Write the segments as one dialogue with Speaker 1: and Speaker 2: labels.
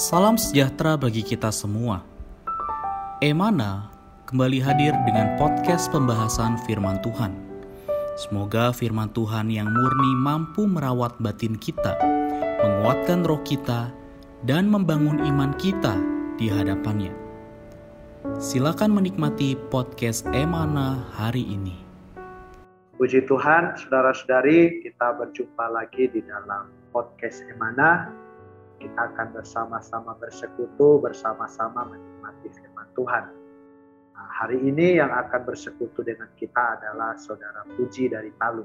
Speaker 1: Salam sejahtera bagi kita semua. Emana kembali hadir dengan podcast pembahasan firman Tuhan. Semoga firman Tuhan yang murni mampu merawat batin kita, menguatkan roh kita, dan membangun iman kita di hadapannya. Silakan menikmati podcast Emana hari ini.
Speaker 2: Puji Tuhan, saudara-saudari, kita berjumpa lagi di dalam podcast Emana kita akan bersama-sama bersekutu, bersama-sama menikmati firman Tuhan. Nah, hari ini yang akan bersekutu dengan kita adalah Saudara Puji dari Palu.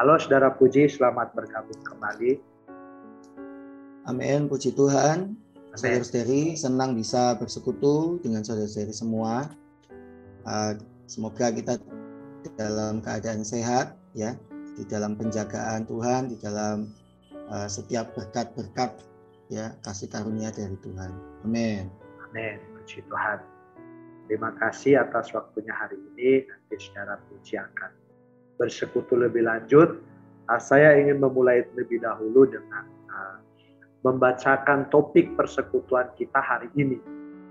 Speaker 2: Halo Saudara Puji, selamat bergabung kembali.
Speaker 3: Amin, puji Tuhan. Saudara-saudari, senang bisa bersekutu dengan saudara-saudari semua. Uh, semoga kita dalam keadaan sehat, ya, di dalam penjagaan Tuhan, di dalam uh, setiap berkat-berkat ya kasih karunia dari Tuhan. Amin.
Speaker 2: Amin. Puji Tuhan. Terima kasih atas waktunya hari ini. Nanti secara puji akan bersekutu lebih lanjut. Uh, saya ingin memulai lebih dahulu dengan uh, membacakan topik persekutuan kita hari ini.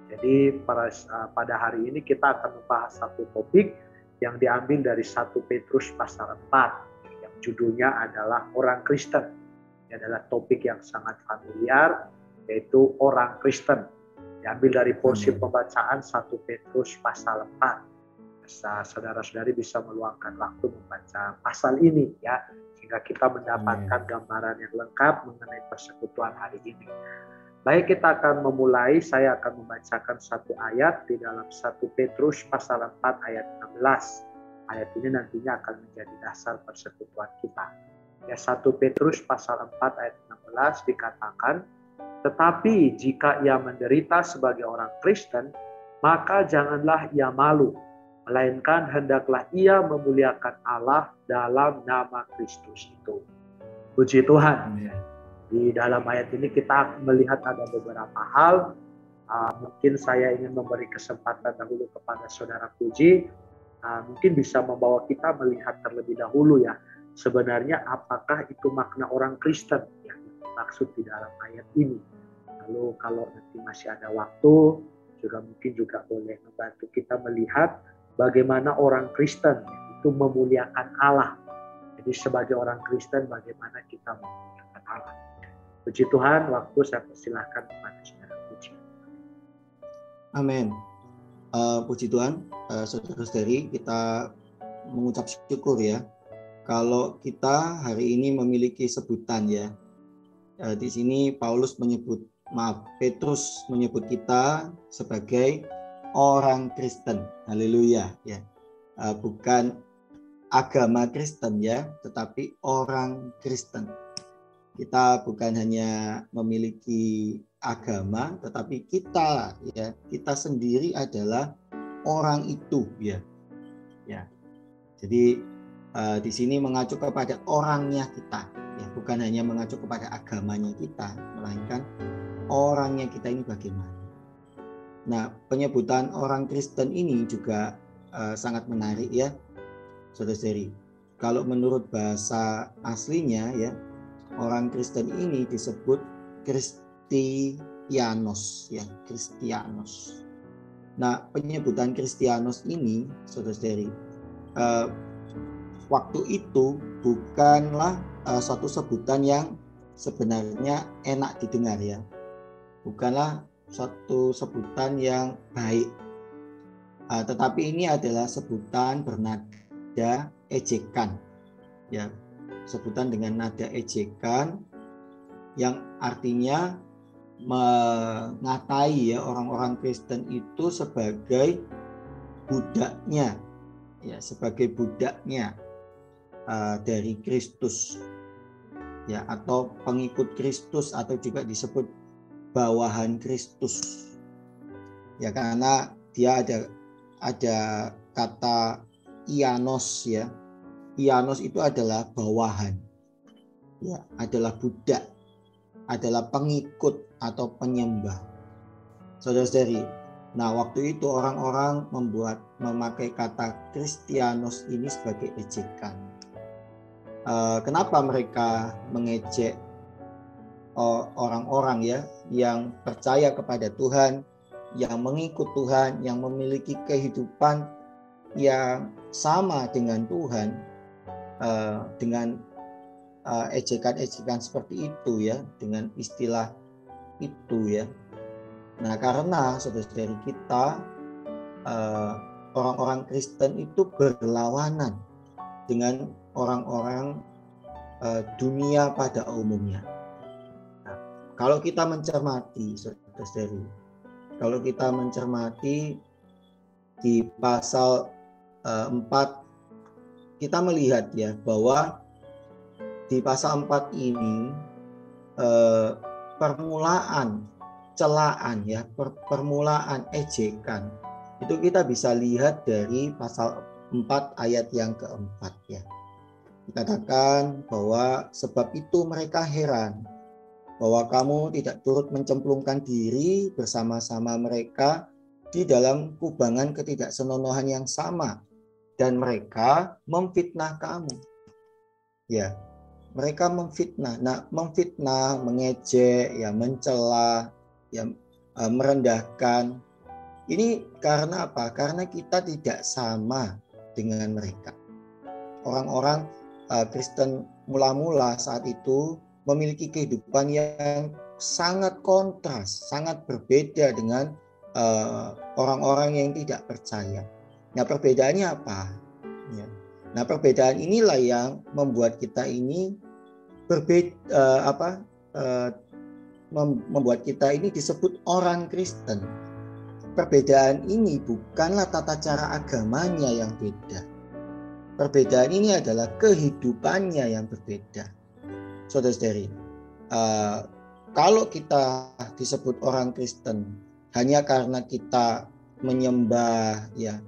Speaker 2: Jadi pada, uh, pada hari ini kita akan membahas satu topik yang diambil dari 1 Petrus pasal 4 yang judulnya adalah orang Kristen ini adalah topik yang sangat familiar, yaitu orang Kristen. Diambil dari porsi hmm. pembacaan 1 Petrus pasal 4. Saudara-saudari bisa meluangkan waktu membaca pasal ini ya, sehingga kita mendapatkan gambaran yang lengkap mengenai persekutuan hari ini. Baik kita akan memulai, saya akan membacakan satu ayat di dalam 1 Petrus pasal 4 ayat 16. Ayat ini nantinya akan menjadi dasar persekutuan kita. Ya 1 Petrus pasal 4 ayat 16 dikatakan, tetapi jika ia menderita sebagai orang Kristen, maka janganlah ia malu, melainkan hendaklah ia memuliakan Allah dalam nama Kristus itu. Puji Tuhan. Di dalam ayat ini kita melihat ada beberapa hal. Uh, mungkin saya ingin memberi kesempatan dahulu kepada saudara Puji. Uh, mungkin bisa membawa kita melihat terlebih dahulu ya sebenarnya apakah itu makna orang Kristen yang dimaksud di dalam ayat ini. Lalu kalau nanti masih ada waktu, juga mungkin juga boleh membantu kita melihat bagaimana orang Kristen itu memuliakan Allah. Jadi sebagai orang Kristen bagaimana kita memuliakan Allah. Puji Tuhan, waktu saya persilahkan kepada saudara Puji.
Speaker 3: Amin. Uh, puji Tuhan, uh, saudara-saudari, kita mengucap syukur ya kalau kita hari ini memiliki sebutan ya. Eh, di sini Paulus menyebut, maaf, Petrus menyebut kita sebagai orang Kristen. Haleluya ya. Eh, bukan agama Kristen ya, tetapi orang Kristen. Kita bukan hanya memiliki agama, tetapi kita ya, kita sendiri adalah orang itu ya. Ya. Jadi uh, di sini mengacu kepada orangnya kita, ya bukan hanya mengacu kepada agamanya kita, melainkan orangnya kita ini bagaimana. Nah, penyebutan orang Kristen ini juga uh, sangat menarik ya, saudara-saudari. Kalau menurut bahasa aslinya ya, orang Kristen ini disebut Kristianos ya, Kristianos. Nah, penyebutan Kristianos ini, saudara-saudari, uh, waktu itu bukanlah uh, suatu sebutan yang sebenarnya enak didengar ya. Bukanlah suatu sebutan yang baik. Uh, tetapi ini adalah sebutan bernada ejekan. Ya, sebutan dengan nada ejekan yang artinya mengatai ya orang-orang Kristen itu sebagai budaknya ya sebagai budaknya uh, dari Kristus. Ya atau pengikut Kristus atau juga disebut bawahan Kristus. Ya karena dia ada ada kata ianos ya. Ianos itu adalah bawahan. Ya adalah budak adalah pengikut atau penyembah. Saudara-saudari nah waktu itu orang-orang membuat memakai kata Kristianos ini sebagai ejekan Eh, kenapa mereka mengejek orang-orang ya yang percaya kepada Tuhan, yang mengikut Tuhan, yang memiliki kehidupan yang sama dengan Tuhan, uh, dengan uh, ejekan-ejekan seperti itu ya, dengan istilah itu ya. Nah karena saudara-saudari kita uh, orang-orang Kristen itu berlawanan dengan orang-orang uh, dunia pada umumnya. Nah, kalau kita mencermati saudara-saudari, kalau kita mencermati di pasal uh, eh, 4 kita melihat ya bahwa di pasal 4 ini uh, permulaan celaan ya per, permulaan ejekan itu kita bisa lihat dari pasal 4 ayat yang keempat ya dikatakan bahwa sebab itu mereka heran bahwa kamu tidak turut mencemplungkan diri bersama-sama mereka di dalam kubangan ketidaksenonohan yang sama dan mereka memfitnah kamu. Ya, mereka memfitnah. Nah, memfitnah, mengejek, ya mencela, ya e, merendahkan. Ini karena apa? Karena kita tidak sama dengan mereka. Orang-orang Kristen mula-mula saat itu memiliki kehidupan yang sangat kontras, sangat berbeda dengan eh, orang-orang yang tidak percaya. Nah, perbedaannya apa? Ya. Nah, perbedaan inilah yang membuat kita ini berbeda uh, apa? Membuat kita ini disebut orang Kristen. Perbedaan ini bukanlah tata cara agamanya yang beda. Perbedaan ini adalah kehidupannya yang berbeda saudara-saudari, uh, kalau kita disebut orang Kristen hanya karena kita menyembah ya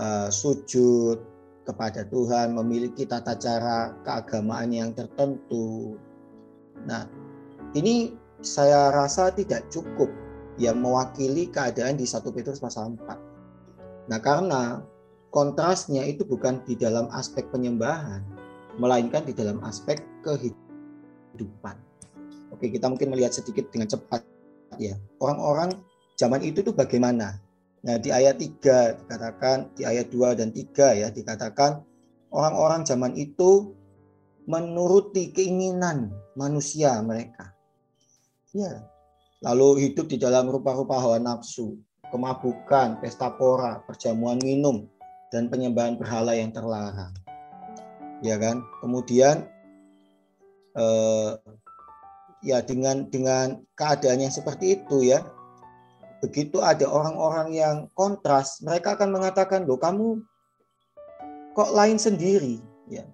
Speaker 3: uh, sujud kepada Tuhan, memiliki tata cara keagamaan yang tertentu. Nah, ini saya rasa tidak cukup yang mewakili keadaan di 1 Petrus pasal 4. Nah, karena kontrasnya itu bukan di dalam aspek penyembahan, melainkan di dalam aspek kehidupan. Oke, kita mungkin melihat sedikit dengan cepat ya. Orang-orang zaman itu tuh bagaimana? Nah, di ayat 3 dikatakan, di ayat 2 dan 3 ya, dikatakan orang-orang zaman itu menuruti keinginan manusia mereka. Ya. Lalu hidup di dalam rupa-rupa hawa nafsu, kemabukan, pesta pora, perjamuan minum, dan penyembahan berhala yang terlarang. Ya kan? Kemudian eh, ya dengan dengan keadaan yang seperti itu ya begitu ada orang-orang yang kontras mereka akan mengatakan loh kamu kok lain sendiri? Ya.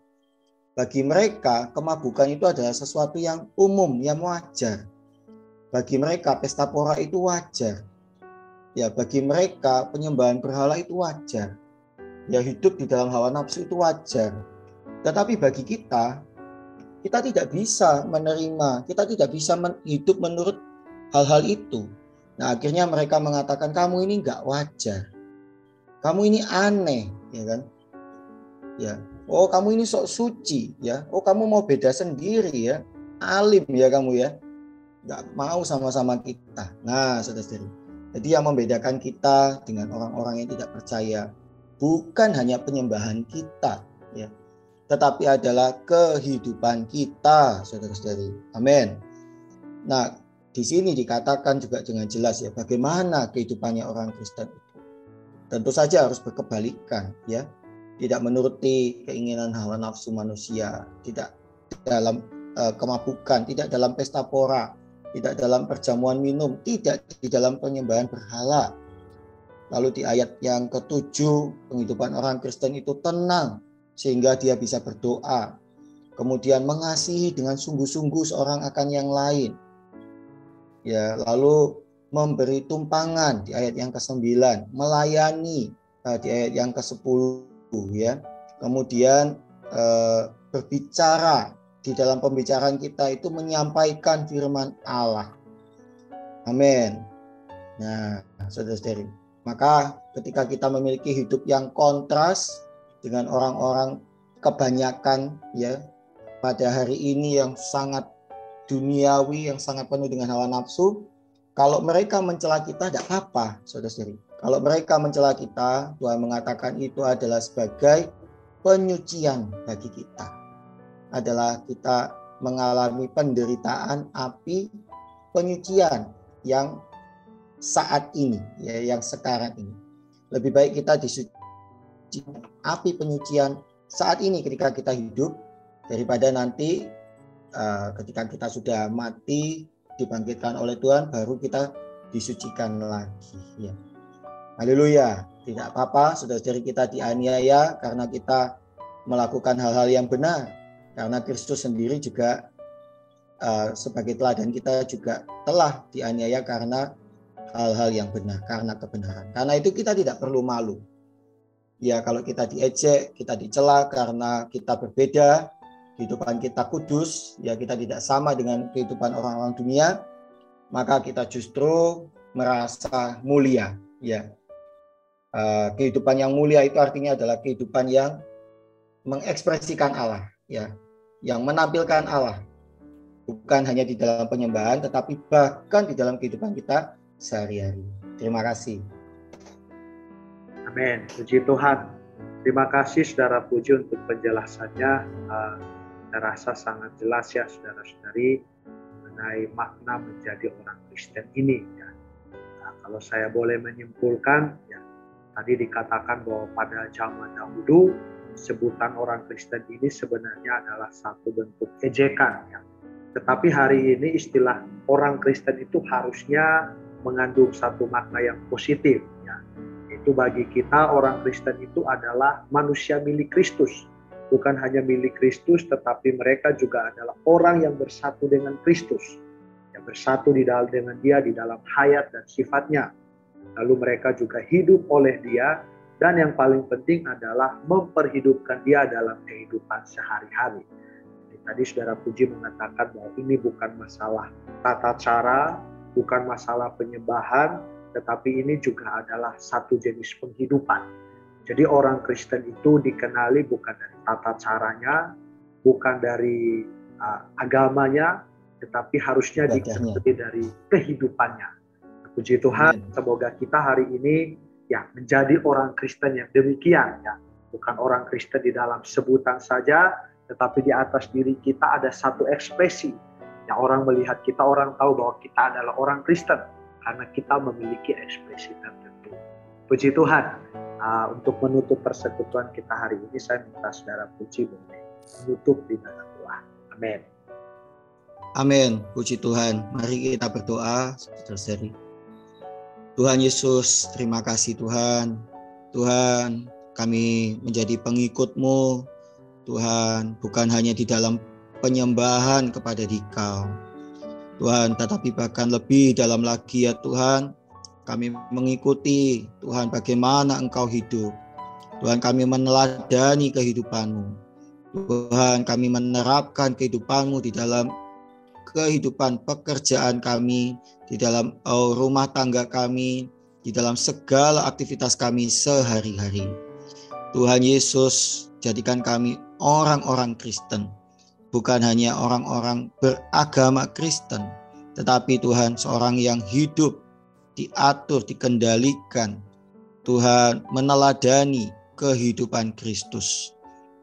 Speaker 3: Bagi mereka kemabukan itu adalah sesuatu yang umum yang wajar. Bagi mereka pesta pora itu wajar. Ya bagi mereka penyembahan berhala itu wajar ya hidup di dalam hawa nafsu itu wajar tetapi bagi kita kita tidak bisa menerima, kita tidak bisa men hidup menurut hal-hal itu. Nah akhirnya mereka mengatakan kamu ini nggak wajar, kamu ini aneh, ya kan? Ya, oh kamu ini sok suci, ya. Oh kamu mau beda sendiri ya, alim ya kamu ya, nggak mau sama-sama kita. Nah saudara-saudari, jadi yang membedakan kita dengan orang-orang yang tidak percaya bukan hanya penyembahan kita, ya, tetapi adalah kehidupan kita, saudara-saudari. Amin. Nah, di sini dikatakan juga dengan jelas ya bagaimana kehidupannya orang Kristen itu. Tentu saja harus berkebalikan ya. Tidak menuruti keinginan hawa nafsu manusia, tidak dalam uh, kemabukan, tidak dalam pesta pora, tidak dalam perjamuan minum, tidak di dalam penyembahan berhala. Lalu di ayat yang ketujuh, penghidupan orang Kristen itu tenang, sehingga dia bisa berdoa. Kemudian mengasihi dengan sungguh-sungguh seorang akan yang lain. Ya, lalu memberi tumpangan di ayat yang ke-9, melayani uh, di ayat yang ke-10 ya. Kemudian uh, berbicara di dalam pembicaraan kita itu menyampaikan firman Allah. Amin. Nah, saudara-saudari, maka ketika kita memiliki hidup yang kontras dengan orang-orang kebanyakan ya pada hari ini yang sangat duniawi yang sangat penuh dengan hawa nafsu, kalau mereka mencela kita tidak apa-apa, saudara-saudari. Kalau mereka mencela kita, Tuhan mengatakan itu adalah sebagai penyucian bagi kita. Adalah kita mengalami penderitaan api penyucian yang saat ini, ya, yang sekarang ini. Lebih baik kita disuci api penyucian saat ini ketika kita hidup daripada nanti uh, ketika kita sudah mati dibangkitkan oleh Tuhan baru kita disucikan lagi ya. Haleluya. Tidak apa-apa saudara-saudari kita dianiaya karena kita melakukan hal-hal yang benar. Karena Kristus sendiri juga uh, sebagai teladan kita juga telah dianiaya karena hal-hal yang benar, karena kebenaran. Karena itu kita tidak perlu malu ya kalau kita diejek, kita dicela karena kita berbeda, kehidupan kita kudus, ya kita tidak sama dengan kehidupan orang-orang dunia, maka kita justru merasa mulia, ya. Uh, kehidupan yang mulia itu artinya adalah kehidupan yang mengekspresikan Allah, ya, yang menampilkan Allah, bukan hanya di dalam penyembahan, tetapi bahkan di dalam kehidupan kita sehari-hari. Terima kasih.
Speaker 2: Amin. Puji Tuhan. Terima kasih saudara Puji untuk penjelasannya. Uh, saya rasa sangat jelas ya saudara-saudari mengenai makna menjadi orang Kristen ini. Ya. Nah, kalau saya boleh menyimpulkan, ya tadi dikatakan bahwa pada zaman dahulu sebutan orang Kristen ini sebenarnya adalah satu bentuk ejekan. Ya. Tetapi hari ini istilah orang Kristen itu harusnya mengandung satu makna yang positif. Ya itu bagi kita orang Kristen itu adalah manusia milik Kristus. Bukan hanya milik Kristus, tetapi mereka juga adalah orang yang bersatu dengan Kristus. Yang bersatu di dalam dengan dia di dalam hayat dan sifatnya. Lalu mereka juga hidup oleh dia dan yang paling penting adalah memperhidupkan dia dalam kehidupan sehari-hari. Tadi saudara Puji mengatakan bahwa ini bukan masalah tata cara, bukan masalah penyembahan, tetapi ini juga adalah satu jenis penghidupan. Jadi orang Kristen itu dikenali bukan dari tata caranya, bukan dari uh, agamanya, tetapi harusnya dikenali dari kehidupannya. Puji Tuhan, Amen. semoga kita hari ini ya menjadi orang Kristen yang demikian ya. Bukan orang Kristen di dalam sebutan saja, tetapi di atas diri kita ada satu ekspresi. Yang orang melihat kita, orang tahu bahwa kita adalah orang Kristen karena kita memiliki ekspresi tertentu. Puji Tuhan, uh, untuk menutup persekutuan kita hari ini, saya minta saudara puji boleh menutup di dalam doa. Amin.
Speaker 3: Amin. Puji Tuhan. Mari kita berdoa, saudara Tuhan Yesus, terima kasih Tuhan. Tuhan, kami menjadi pengikutmu. Tuhan, bukan hanya di dalam penyembahan kepada Dikau, Tuhan, tetapi bahkan lebih dalam lagi ya Tuhan, kami mengikuti Tuhan bagaimana Engkau hidup. Tuhan kami meneladani kehidupanmu. Tuhan kami menerapkan kehidupanmu di dalam kehidupan pekerjaan kami, di dalam oh, rumah tangga kami, di dalam segala aktivitas kami sehari-hari. Tuhan Yesus, jadikan kami orang-orang Kristen bukan hanya orang-orang beragama Kristen, tetapi Tuhan seorang yang hidup, diatur, dikendalikan. Tuhan meneladani kehidupan Kristus.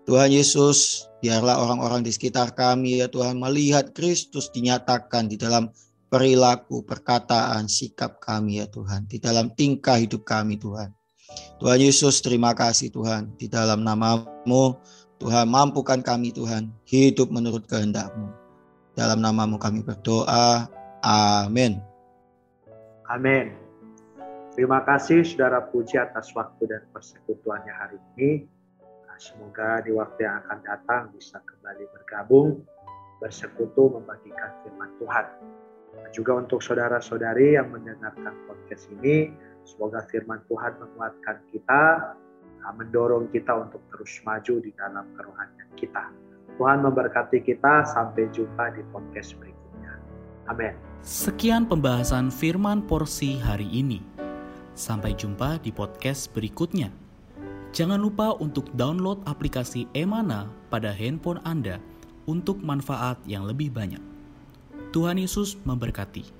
Speaker 3: Tuhan Yesus, biarlah orang-orang di sekitar kami ya Tuhan melihat Kristus dinyatakan di dalam perilaku, perkataan, sikap kami ya Tuhan, di dalam tingkah hidup kami Tuhan. Tuhan Yesus, terima kasih Tuhan, di dalam namamu Tuhan mampukan kami Tuhan hidup menurut kehendak-Mu. Dalam namamu kami berdoa. Amin.
Speaker 2: Amin. Terima kasih saudara puji atas waktu dan persekutuannya hari ini. Nah, semoga di waktu yang akan datang bisa kembali bergabung, bersekutu membagikan firman Tuhan. Dan juga untuk saudara-saudari yang mendengarkan podcast ini, semoga firman Tuhan menguatkan kita, mendorong kita untuk terus maju di dalam kerohanian kita. Tuhan memberkati kita. Sampai jumpa di podcast berikutnya. Amin.
Speaker 1: Sekian pembahasan firman porsi hari ini. Sampai jumpa di podcast berikutnya. Jangan lupa untuk download aplikasi Emana pada handphone Anda untuk manfaat yang lebih banyak. Tuhan Yesus memberkati.